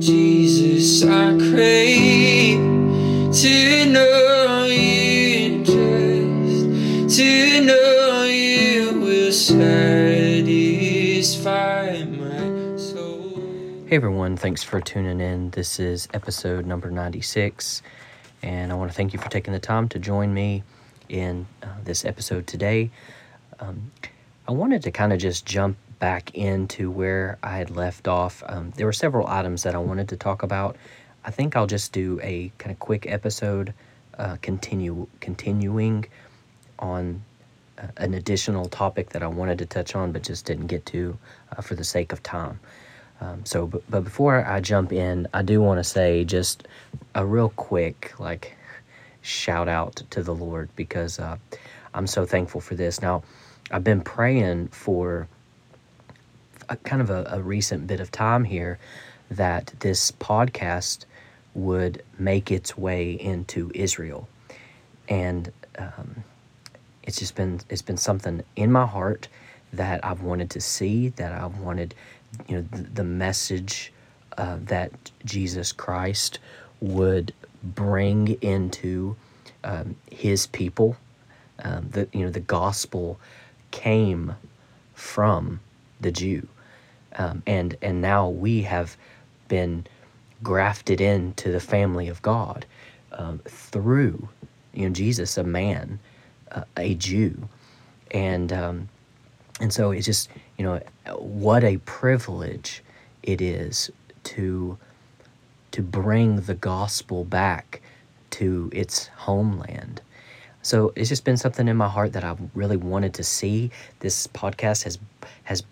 Jesus, I crave to know you. Hey everyone, thanks for tuning in. This is episode number 96, and I want to thank you for taking the time to join me in uh, this episode today. Um, I wanted to kind of just jump back into where I had left off. Um, there were several items that I wanted to talk about. I think I'll just do a kind of quick episode, uh, continue continuing on uh, an additional topic that I wanted to touch on, but just didn't get to uh, for the sake of time. Um, so, but, but before I jump in, I do want to say just a real quick, like, shout out to the Lord because uh, I'm so thankful for this. Now, I've been praying for a, kind of a, a recent bit of time here that this podcast would make its way into Israel, and um, it's just been it's been something in my heart that I've wanted to see, that I've wanted, you know, the, the message uh, that Jesus Christ would bring into um, His people. Um, the you know the gospel came from the Jew, um, and and now we have been grafted into the family of God um, through you know Jesus, a man, uh, a Jew, and um, and so it's just you know what a privilege it is to to bring the gospel back to its homeland. So it's just been something in my heart that I've really wanted to see. This podcast has has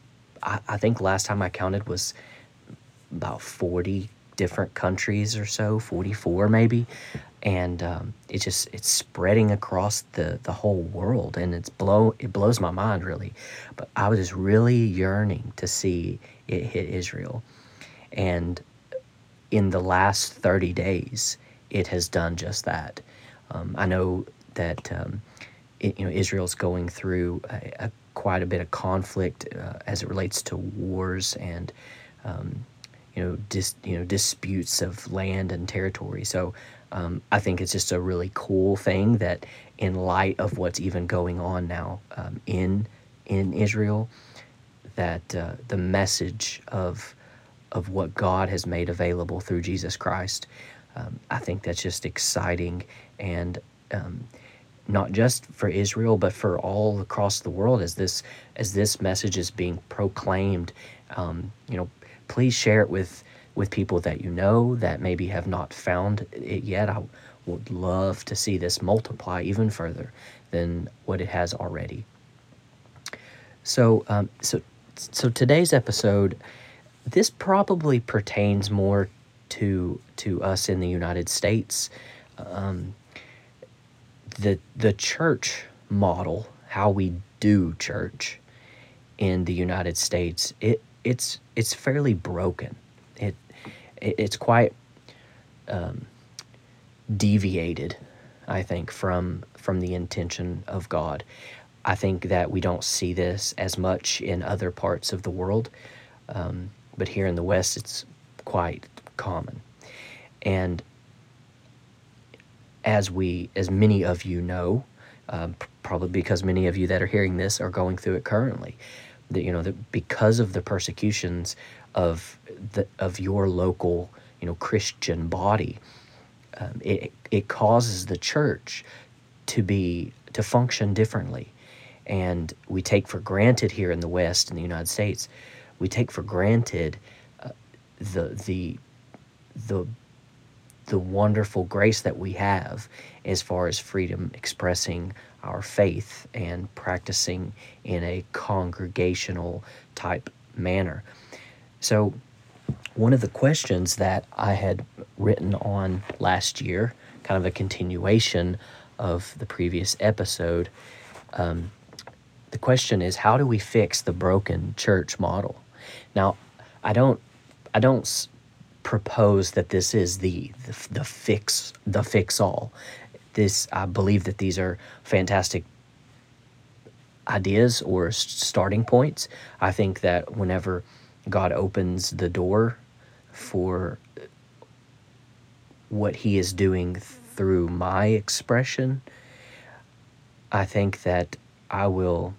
I, think last time I counted was about forty different countries or so, forty four maybe, and um, it just it's spreading across the the whole world, and it's blow it blows my mind really. But I was just really yearning to see it hit Israel, and in the last thirty days, it has done just that. Um, I know that um, it, you know Israel's going through a, a, quite a bit of conflict uh, as it relates to wars and um, you know dis, you know disputes of land and territory. So um, I think it's just a really cool thing that in light of what's even going on now um, in in Israel, that uh, the message of of what God has made available through Jesus Christ. Um, I think that's just exciting and um, not just for Israel, but for all across the world as this as this message is being proclaimed. Um, you know, please share it with with people that you know that maybe have not found it yet. I would love to see this multiply even further than what it has already. So, um, so, so today's episode, this probably pertains more to to us in the United States. Um, the the church model, how we do church in the United States, it it's it's fairly broken. It, it it's quite um, deviated, I think, from from the intention of God. I think that we don't see this as much in other parts of the world, um, but here in the West, it's quite common. And as we, as many of you know, um, probably because many of you that are hearing this are going through it currently, that you know that because of the persecutions of the of your local, you know, Christian body, um, it it causes the church to be to function differently, and we take for granted here in the West in the United States, we take for granted uh, the the the the wonderful grace that we have as far as freedom expressing our faith and practicing in a congregational type manner. So, one of the questions that I had written on last year, kind of a continuation of the previous episode, um, the question is how do we fix the broken church model? Now, I don't, I don't propose that this is the, the the fix the fix all. This I believe that these are fantastic ideas or starting points. I think that whenever God opens the door for what he is doing through my expression, I think that I will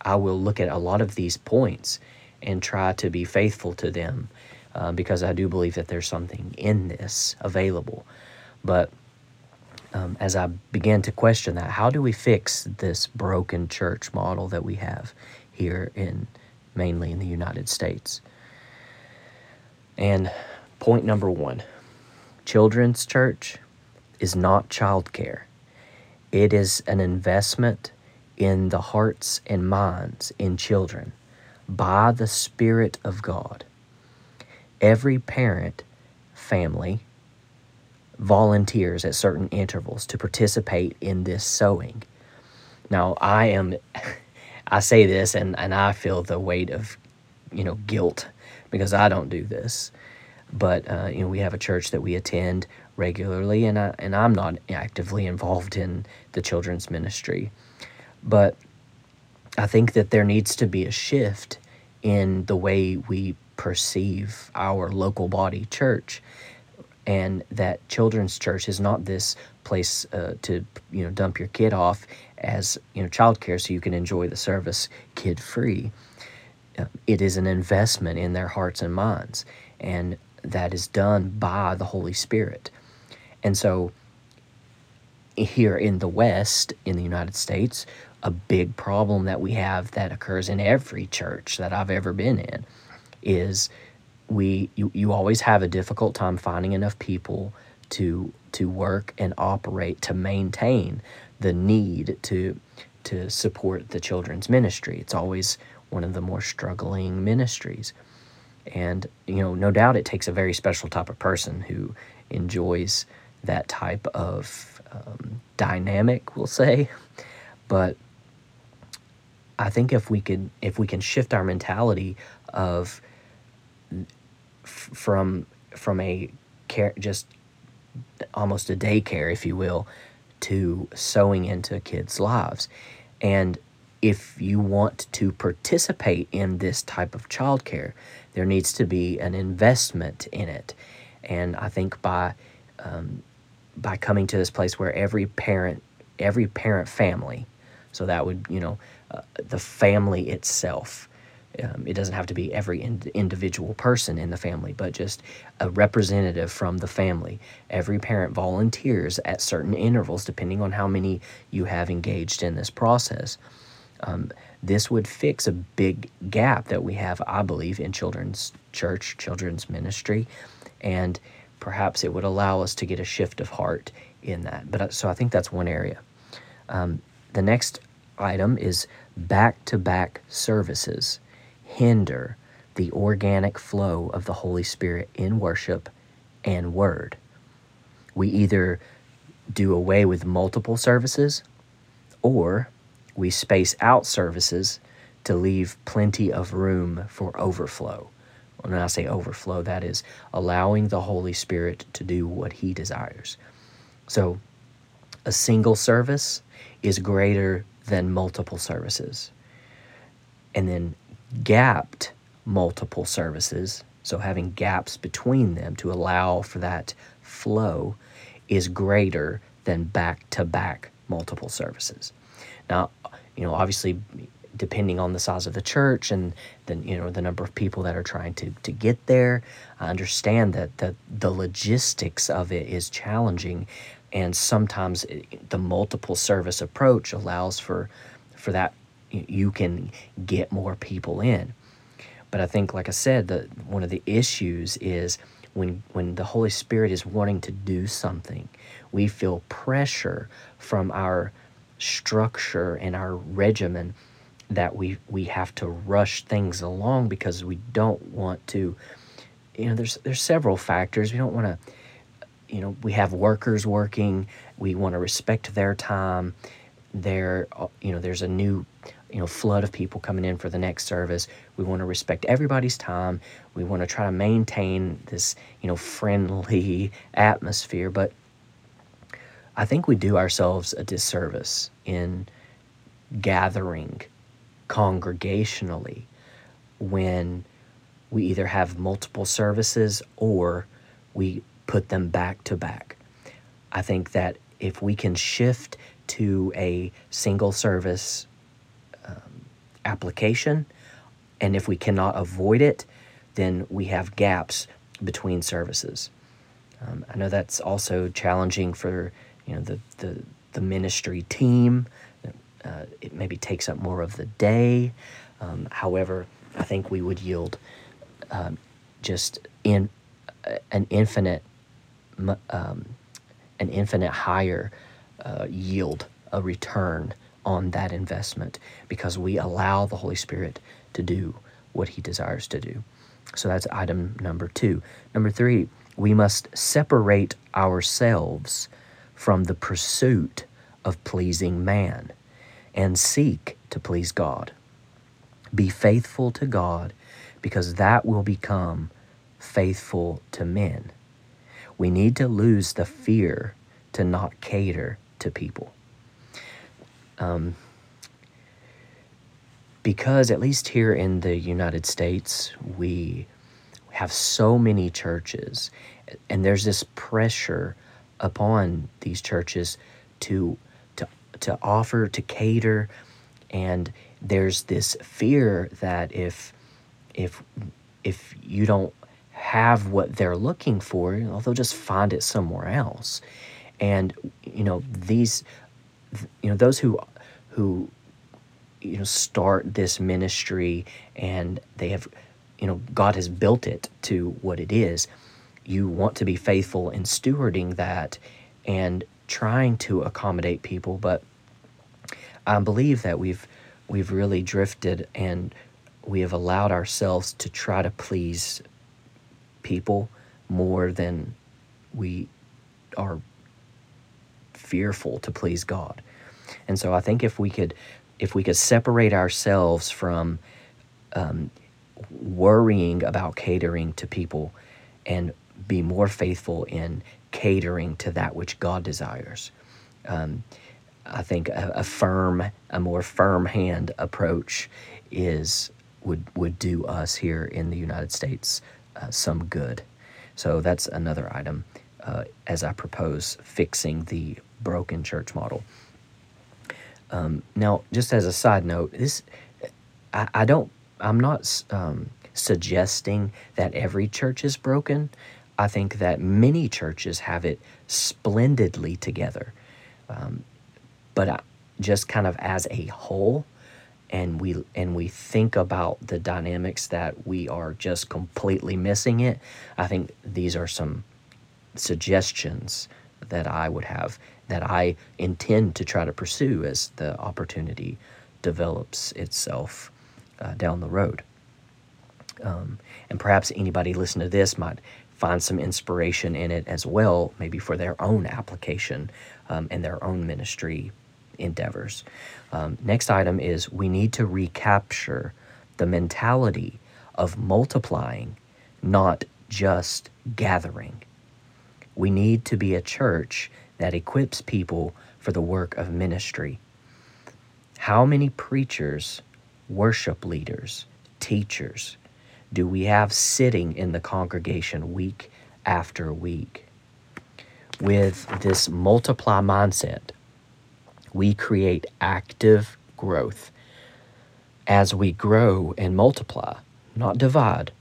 I will look at a lot of these points and try to be faithful to them uh, because I do believe that there's something in this available. But um, as I began to question that, how do we fix this broken church model that we have here in mainly in the United States? And point number one children's church is not childcare, it is an investment in the hearts and minds in children by the Spirit of God. Every parent, family, volunteers at certain intervals to participate in this sowing. Now, I am, I say this and, and I feel the weight of, you know, guilt because I don't do this. But, uh, you know, we have a church that we attend regularly and, I, and I'm not actively involved in the children's ministry. But I think that there needs to be a shift in the way we perceive our local body church and that children's church is not this place uh, to you know dump your kid off as you know childcare so you can enjoy the service kid free uh, it is an investment in their hearts and minds and that is done by the holy spirit. And so here in the west in the united states a big problem that we have that occurs in every church that I've ever been in is we you, you always have a difficult time finding enough people to to work and operate to maintain the need to to support the children's ministry. It's always one of the more struggling ministries. And you know, no doubt it takes a very special type of person who enjoys that type of um, dynamic, we'll say. But I think if we could if we can shift our mentality of from from a care just almost a daycare if you will to sowing into kids' lives and if you want to participate in this type of childcare there needs to be an investment in it and I think by um, by coming to this place where every parent every parent family so that would you know uh, the family itself. Um, it doesn't have to be every in- individual person in the family, but just a representative from the family. Every parent volunteers at certain intervals, depending on how many you have engaged in this process. Um, this would fix a big gap that we have, I believe, in children's church, children's ministry, and perhaps it would allow us to get a shift of heart in that. But uh, so I think that's one area. Um, the next item is back to back services hinder the organic flow of the Holy Spirit in worship and word. We either do away with multiple services or we space out services to leave plenty of room for overflow. When I say overflow, that is allowing the Holy Spirit to do what He desires. So, a single service is greater than multiple services. And then gapped multiple services, so having gaps between them to allow for that flow, is greater than back to back multiple services. Now, you know, obviously, depending on the size of the church and then you know the number of people that are trying to to get there, I understand that the the logistics of it is challenging, and sometimes eh, the multiple service approach allows for for that you can get more people in but i think like i said that one of the issues is when when the holy spirit is wanting to do something we feel pressure from our structure and our regimen that we we have to rush things along because we don't want to you know there's there's several factors we don't want to you know, we have workers working. We want to respect their time. There, uh, you know, there's a new, you know, flood of people coming in for the next service. We want to respect everybody's time. We want to try to maintain this, you know, friendly atmosphere. But I think we do ourselves a disservice in gathering congregationally when we either have multiple services or we put them back to back. I think that if we can shift to a single service application, and if we cannot avoid it, then we have gaps between services. Um, I know that's also challenging for you know the the, the ministry team. Uh, it maybe takes up more of the day. Um, however, I think we would yield um, just in an infinite um, an infinite higher uh, yield, a return on that investment because we allow the Holy Spirit to do what He desires to do. So that's item number two. Number three, we must separate ourselves from the pursuit of pleasing man and seek to please God. Be faithful to God because that will become faithful to men. We need to lose the fear to not cater to people. Um, because, at least here in the United States, we have so many churches, and there's this pressure upon these churches to, to, to offer, to cater, and there's this fear that if if if you don't have what they're looking for, they'll just find it somewhere else. And you know these, you know those who who you know start this ministry and they have you know God has built it to what it is. You want to be faithful in stewarding that and trying to accommodate people, but I believe that we've we've really drifted and we have allowed ourselves to try to please people more than we are fearful to please God. And so I think if we could if we could separate ourselves from um, worrying about catering to people and be more faithful in catering to that which God desires. Um, I think a, a, firm, a more firm hand approach is would would do us here in the United States uh, some good. So that's another item uh, as I propose fixing the broken church model. Um, now, just as a side note, this I, I don't. I'm not um, suggesting that every church is broken. I think that many churches have it splendidly together. Um, but I, just kind of as a whole, and we and we think about the dynamics that we are just completely missing it i think these are some suggestions that i would have that i intend to try to pursue as the opportunity develops itself uh, down the road um, and perhaps anybody listening to this might find some inspiration in it as well maybe for their own application um, and their own ministry endeavors. Um, next item is we need to recapture the mentality of multiplying, not just gathering. We need to be a church that equips people for the work of ministry. How many preachers, worship leaders, teachers do we have sitting in the congregation week after week? With this multiply mindset, we create active growth. As we grow and multiply, not divide,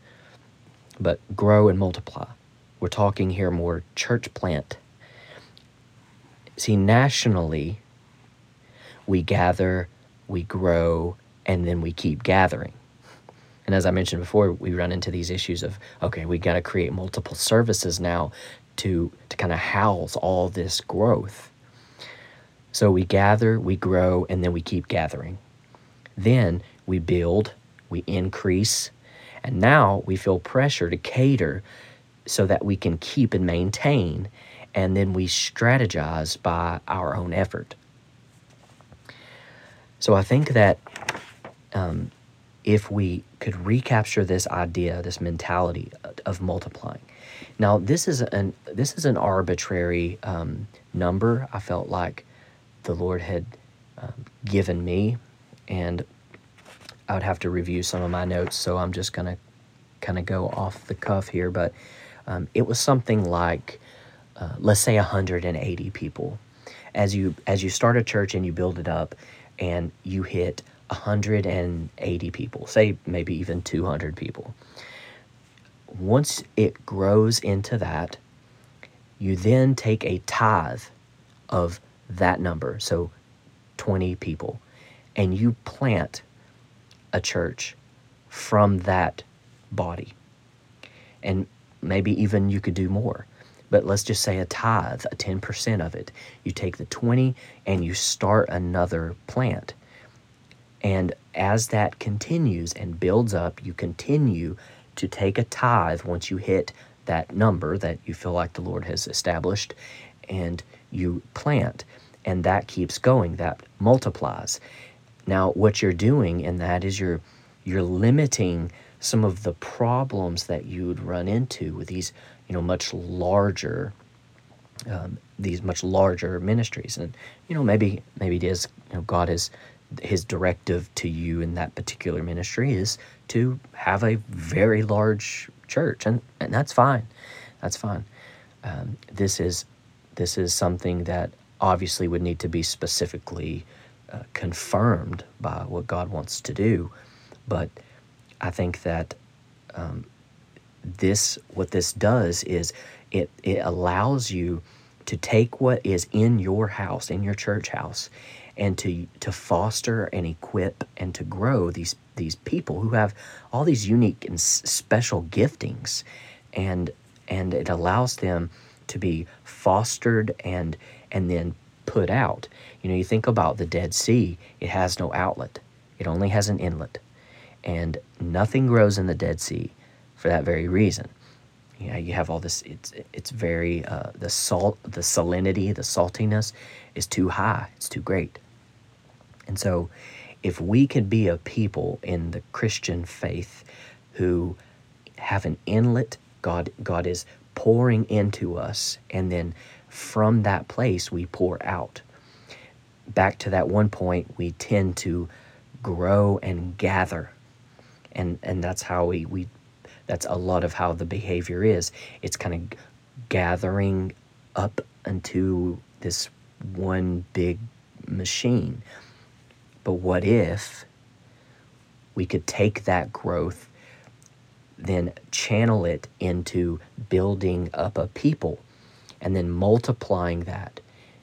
but grow and multiply. We're talking here more church plant. See, nationally, we gather, we grow, and then we keep gathering. And as I mentioned before, we run into these issues of okay, we got to create multiple services now to to kind of house all this growth. So we gather, we grow, and then we keep gathering. Then we build, we increase, and now we feel pressure to cater so that we can keep and maintain, and then we strategize by our own effort. So I think that um, if we could recapture this idea, this mentality of multiplying. Now, this is an this is an arbitrary um, number. I felt like the Lord had um, given me, and I would have to review some of my notes. So I'm just to kind of go off the cuff here, but um, it was something like, uh, let's say, 180 people. As you as you start a church and you build it up, and you hit 180 people, say maybe even 200 people. Once it grows into that, you then take a tithe of that number, so 20 people, and you plant a church from that body. And maybe even you could do more. But let's just say a tithe, a 10% of it. You take the 20 and you start another plant. And as that continues and builds up, you continue to take a tithe once you hit that number that you feel like the Lord has established and you plant. And that keeps going, that multiplies. Now, what you're doing in that is you're you're limiting some of the problems that you would run into with these, you know, much larger, um, these much larger ministries. And you know, maybe maybe it is, you know, God is his directive to you in that particular ministry is to have a very large church, and and that's fine, that's fine. Um, this is this is something that obviously would need to be specifically uh, confirmed by what God wants to do, but I think that um, this what this does is it it allows you to take what is in your house, in your church house, and to to foster and equip and to grow these these people who have all these unique and special giftings, and and it allows them to be fostered and and then put out. You know, you think about the Dead Sea; it has no outlet; it only has an inlet. And nothing grows in the Dead Sea for that very reason. You know, you have all this. It's it's very uh, the salt, the salinity, the saltiness is too high. It's too great. And so, if we could be a people in the Christian faith who have an inlet, God God is pouring into us, and then from that place we pour out. Back to that one point, we tend to grow and gather and and that's how we we that's a lot of how the behavior is. It's kind of gathering up into this one big machine. But what if we could take that growth then channel it into building up a people and then multiplying that?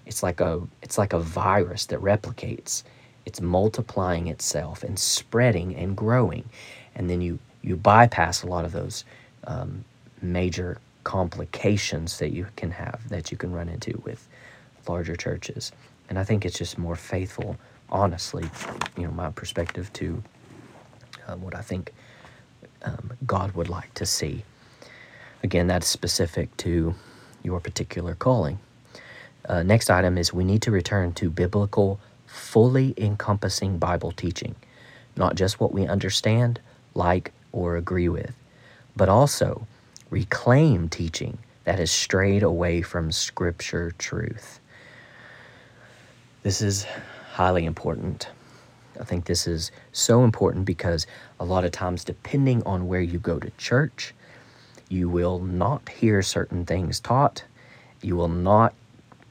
It's like a it's like a virus that replicates. It's multiplying itself and spreading and growing. And then you you bypass a lot of those um, major complications that you can have that you can run into with larger churches. And i think it's just more faithful honestly you know my perspective to um, what i think um, god would like to see. Again that's specific to your particular calling. Uh, next item is we need to return to biblical fully encompassing bible teaching. Not just what we understand like, or agree with, but also reclaim teaching that has strayed away from Scripture truth. This is highly important. I think this is so important because a lot of times, depending on where you go to church, you will not hear certain things taught. You will not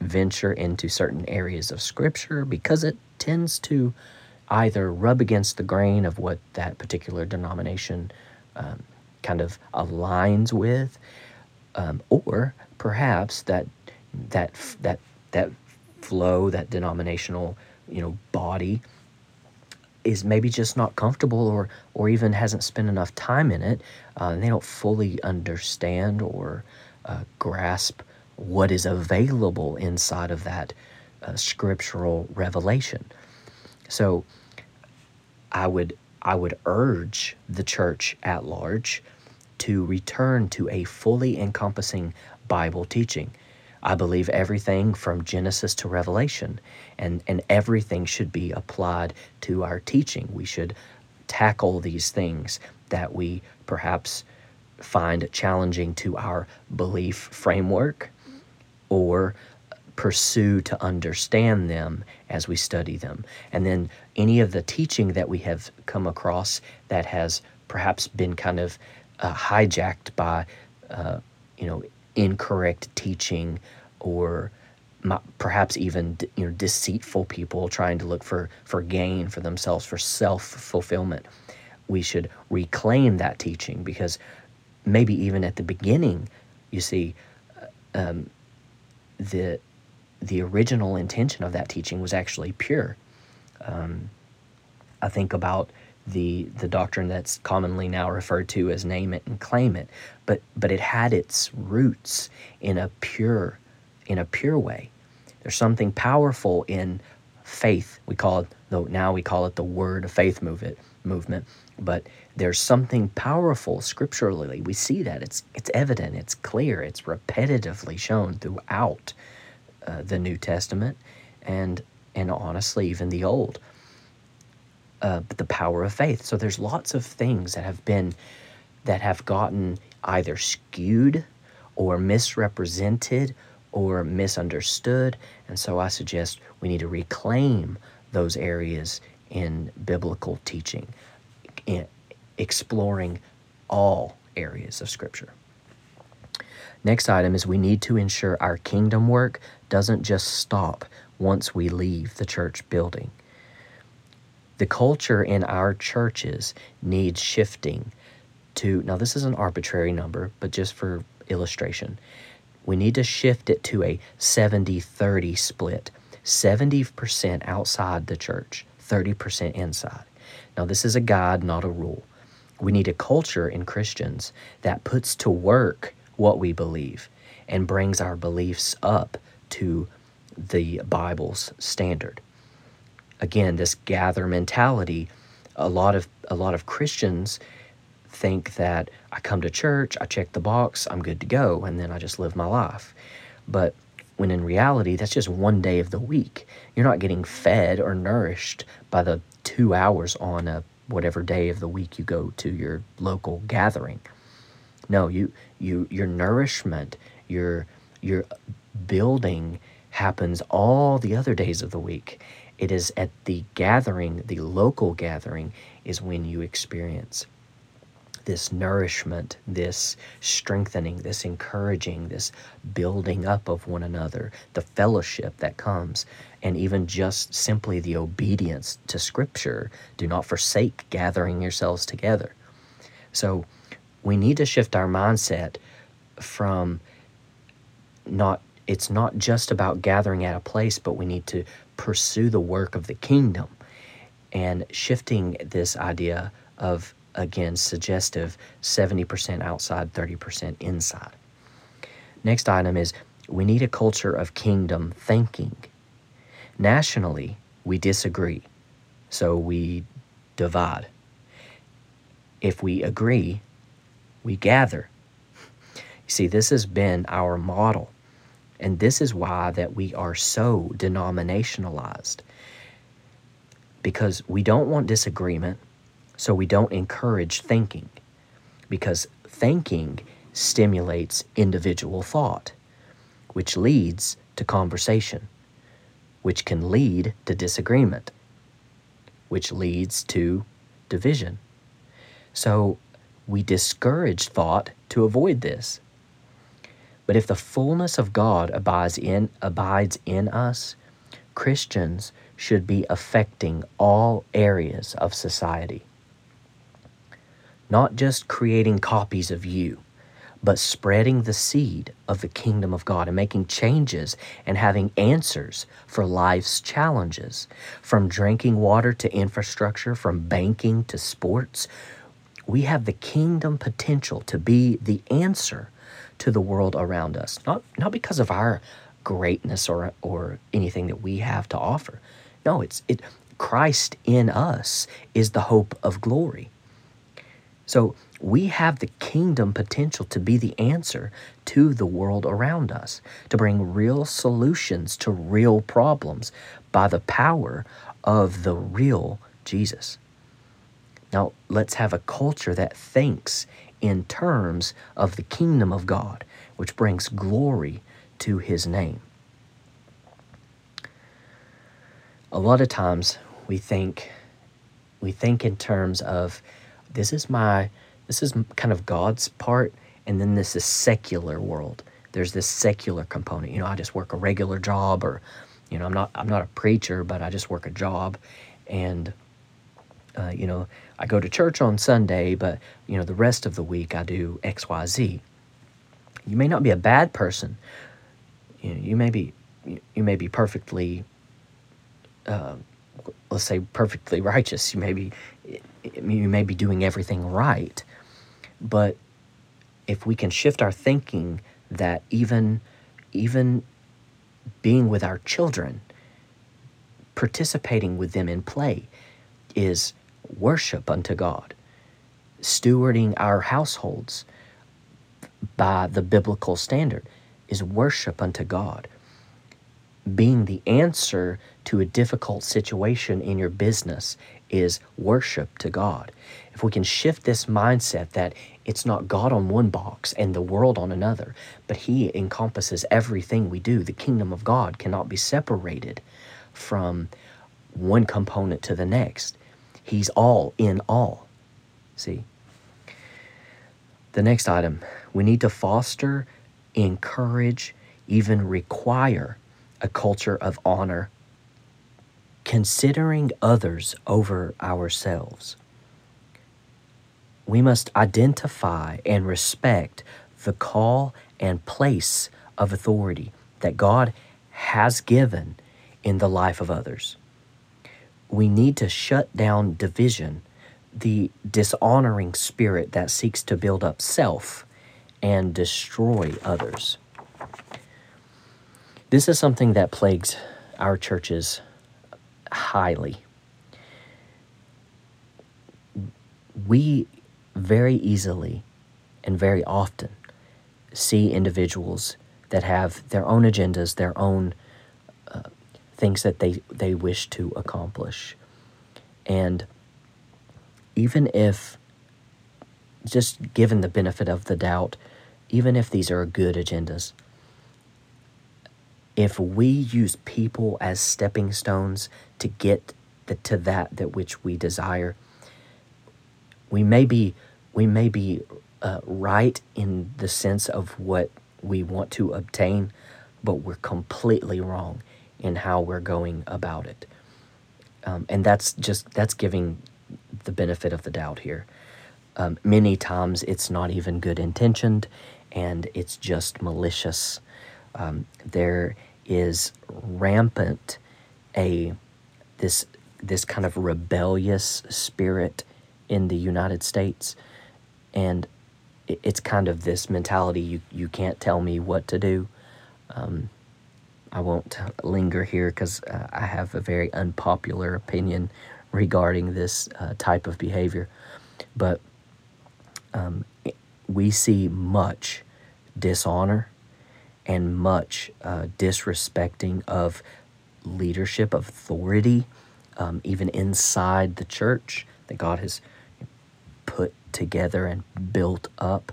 venture into certain areas of Scripture because it tends to either rub against the grain of what that particular denomination um, kind of aligns with, um, or perhaps that that that that flow, that denominational you know body is maybe just not comfortable or or even hasn't spent enough time in it uh, and they don't fully understand or uh, grasp what is available inside of that uh, scriptural revelation. So I would I would urge the church at large to return to a fully encompassing Bible teaching. I believe everything from Genesis to Revelation and, and everything should be applied to our teaching. We should tackle these things that we perhaps find challenging to our belief framework or pursue to understand them as we study them. And then any of the teaching that we have come across that has perhaps been kind of uh, hijacked by, uh, you know, incorrect teaching or perhaps even you know deceitful people trying to look for for gain for themselves for self fulfillment. We should reclaim that teaching because maybe even at the beginning, you see, uh, um, the the original intention of that teaching was actually pure. Um, I think about the the doctrine that's commonly now referred to as name it and claim it, but but it had its roots in a pure in a pure way. There's something powerful in faith. We call it though now we call it the word of faith movement movement, but there's something powerful scripturally. We see that it's it's evident, it's clear, it's repetitively shown throughout uh, the New Testament, and and honestly even the Old uh, the power of faith. So there's lots of things that have been that have gotten either skewed or misrepresented or misunderstood. And so I suggest we need to reclaim those areas in biblical teaching, in exploring all areas of Scripture. Next item is we need to ensure our kingdom work doesn't just stop once we leave the church building. The culture in our churches needs shifting to, now this is an arbitrary number, but just for illustration, we need to shift it to a 70 30 split 70% outside the church, 30% inside. Now, this is a guide, not a rule. We need a culture in Christians that puts to work what we believe and brings our beliefs up to the Bible's standard. Again this gather mentality a lot of a lot of christians think that i come to church i check the box i'm good to go and then i just live my life. But when in reality that's just one day of the week. You're not getting fed or nourished by the two hours on a whatever day of the week you go to your local gathering no you you your nourishment your your building happens all the other days of the week it is at the gathering, the local gathering, is when you experience this nourishment, this strengthening, this encouraging, this building up of one another, the fellowship that comes, and even just simply the obedience to Scripture. Do not forsake gathering yourselves together. So we need to shift our mindset from not it's not just about gathering at a place, but we need to pursue the work of the kingdom and shifting this idea of, again, suggestive 70% outside, 30% inside. Next item is we need a culture of kingdom thinking. Nationally, we disagree, so we divide. If we agree, we gather. You see, this has been our model and this is why that we are so denominationalized. Because we don't want disagreement, so we don't encourage thinking. Because thinking stimulates individual thought, which leads to conversation, which can lead to disagreement, which leads to division. So we discourage thought to avoid this. But if the fullness of God abides in, abides in us, Christians should be affecting all areas of society. Not just creating copies of you, but spreading the seed of the kingdom of God and making changes and having answers for life's challenges. From drinking water to infrastructure, from banking to sports, we have the kingdom potential to be the answer to the world around us. Not not because of our greatness or or anything that we have to offer. No, it's it Christ in us is the hope of glory. So we have the kingdom potential to be the answer to the world around us, to bring real solutions to real problems by the power of the real Jesus. Now, let's have a culture that thinks in terms of the kingdom of God, which brings glory to his name. A lot of times we think we think in terms of this is my this is kind of God's part, and then this is secular world. There's this secular component. You know, I just work a regular job, or you know, I'm not I'm not a preacher, but I just work a job, and uh, you know, I go to church on Sunday, but you know, the rest of the week I do X, Y, Z. You may not be a bad person. You know, you may be you may be perfectly, uh, let's say, perfectly righteous. You may be you may be doing everything right, but if we can shift our thinking that even even being with our children, participating with them in play, is worship unto God. Stewarding our households by the biblical standard is worship unto God. Being the answer to a difficult situation in your business is worship to God. If we can shift this mindset that it's not God on one box and the world on another, but He encompasses everything we do, the kingdom of God cannot be separated from one component to the next. He's all in all. See? The next item we need to foster, encourage, even require a culture of honor, considering others over ourselves. We must identify and respect the call and place of authority that God has given in the life of others we need to shut down division, the dishonoring spirit that seeks to build up self and destroy others. This is something that plagues our churches highly. We very easily and very often see individuals that have their own agendas, their own things that they, they wish to accomplish. And even if, just given the benefit of the doubt, even if these are good agendas, if we use people as stepping stones to get the, to that that which we desire, we may be we may be uh, right in the sense of what we want to obtain, but we're completely wrong in how we're going about it. Um, and that's just that's giving the benefit of the doubt here. Um, many times it's not even good intentioned, and it's just malicious. Um, there is rampant a this this kind of rebellious spirit in the United States, and it's kind of this mentality you you can't tell me what to do. Um, I won't linger here because uh, I have a very unpopular opinion regarding this uh, type of behavior. But um, we see much dishonor and much uh, disrespecting of leadership, authority, um, even inside the church that God has put together and built up.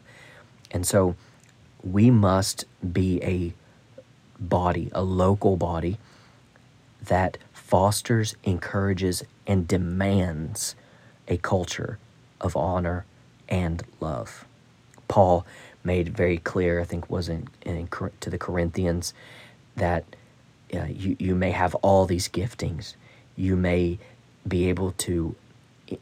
And so we must be a body, a local body that fosters, encourages, and demands a culture of honor and love. Paul made very clear, I think, was in, in to the Corinthians, that uh, you, you may have all these giftings. You may be able to,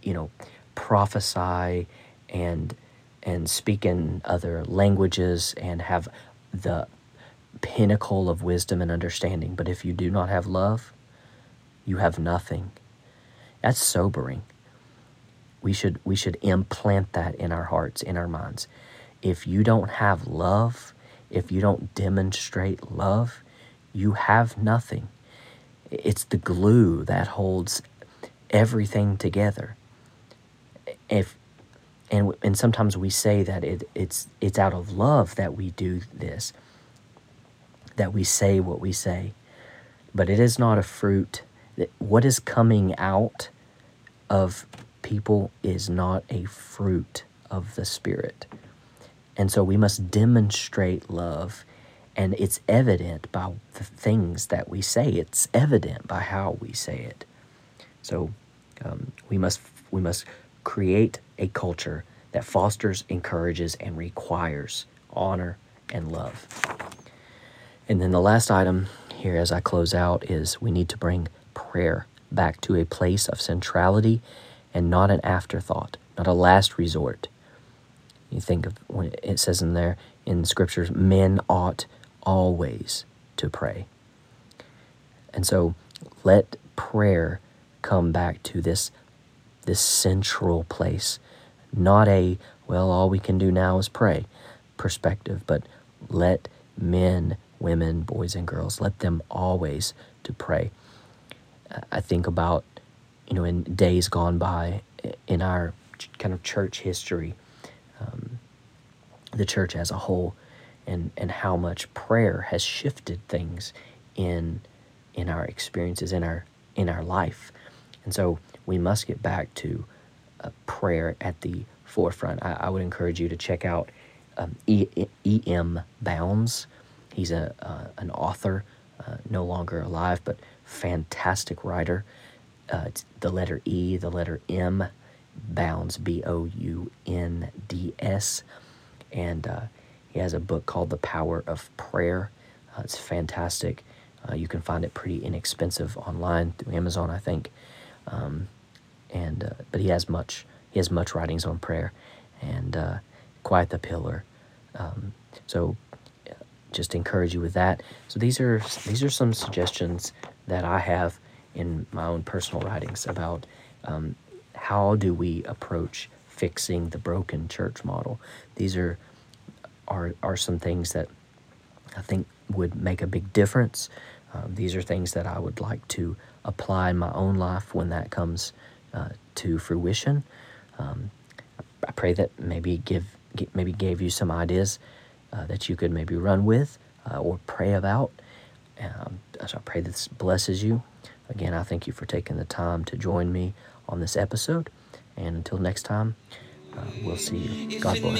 you know, prophesy and and speak in other languages and have the pinnacle of wisdom and understanding. But if you do not have love, you have nothing. That's sobering. We should we should implant that in our hearts, in our minds. If you don't have love, if you don't demonstrate love, you have nothing. It's the glue that holds everything together. If and and sometimes we say that it, it's it's out of love that we do this that we say what we say, but it is not a fruit. What is coming out of people is not a fruit of the Spirit. And so we must demonstrate love, and it's evident by the things that we say. It's evident by how we say it. So um, we must we must create a culture that fosters, encourages, and requires honor and love. And then the last item here as I close out is we need to bring prayer back to a place of centrality and not an afterthought, not a last resort. You think of when it says in there in the scriptures, men ought always to pray. And so let prayer come back to this this central place, not a well all we can do now is pray perspective, but let men, women, boys and girls, let them always to pray. I think about, you know, in days gone by in our kind of church history, um, the church as a whole, and, and how much prayer has shifted things in in our experiences in our in our life, and so we must get back to uh, prayer at the forefront. I, I, would encourage you to check out um, e, e. M. Bounds. He's a uh, an author, uh, no longer alive, but fantastic writer. Uh, the letter E, the letter M, Bounds, B O U N D S. And uh, he has a book called The Power of Prayer. Uh, it's fantastic. Uh, you can find it pretty inexpensive online through Amazon, I think. Um, and but he has much he has much writings on prayer, and Quiet the Pillar. Um, so just encourage you with that. So these are these are some suggestions that I have in my own personal writings about um, how do we approach fixing the broken church model. These are are are some things that I think would make a big difference. Um, these are things that I would like to apply in my own life when that comes uh, to fruition. Um, I pray that maybe give maybe gave you some ideas uh, that you could maybe run with uh, or pray about. Um, so I pray this blesses you. Again, I thank you for taking the time to join me on this episode. And until next time, uh, we'll see you. God bless.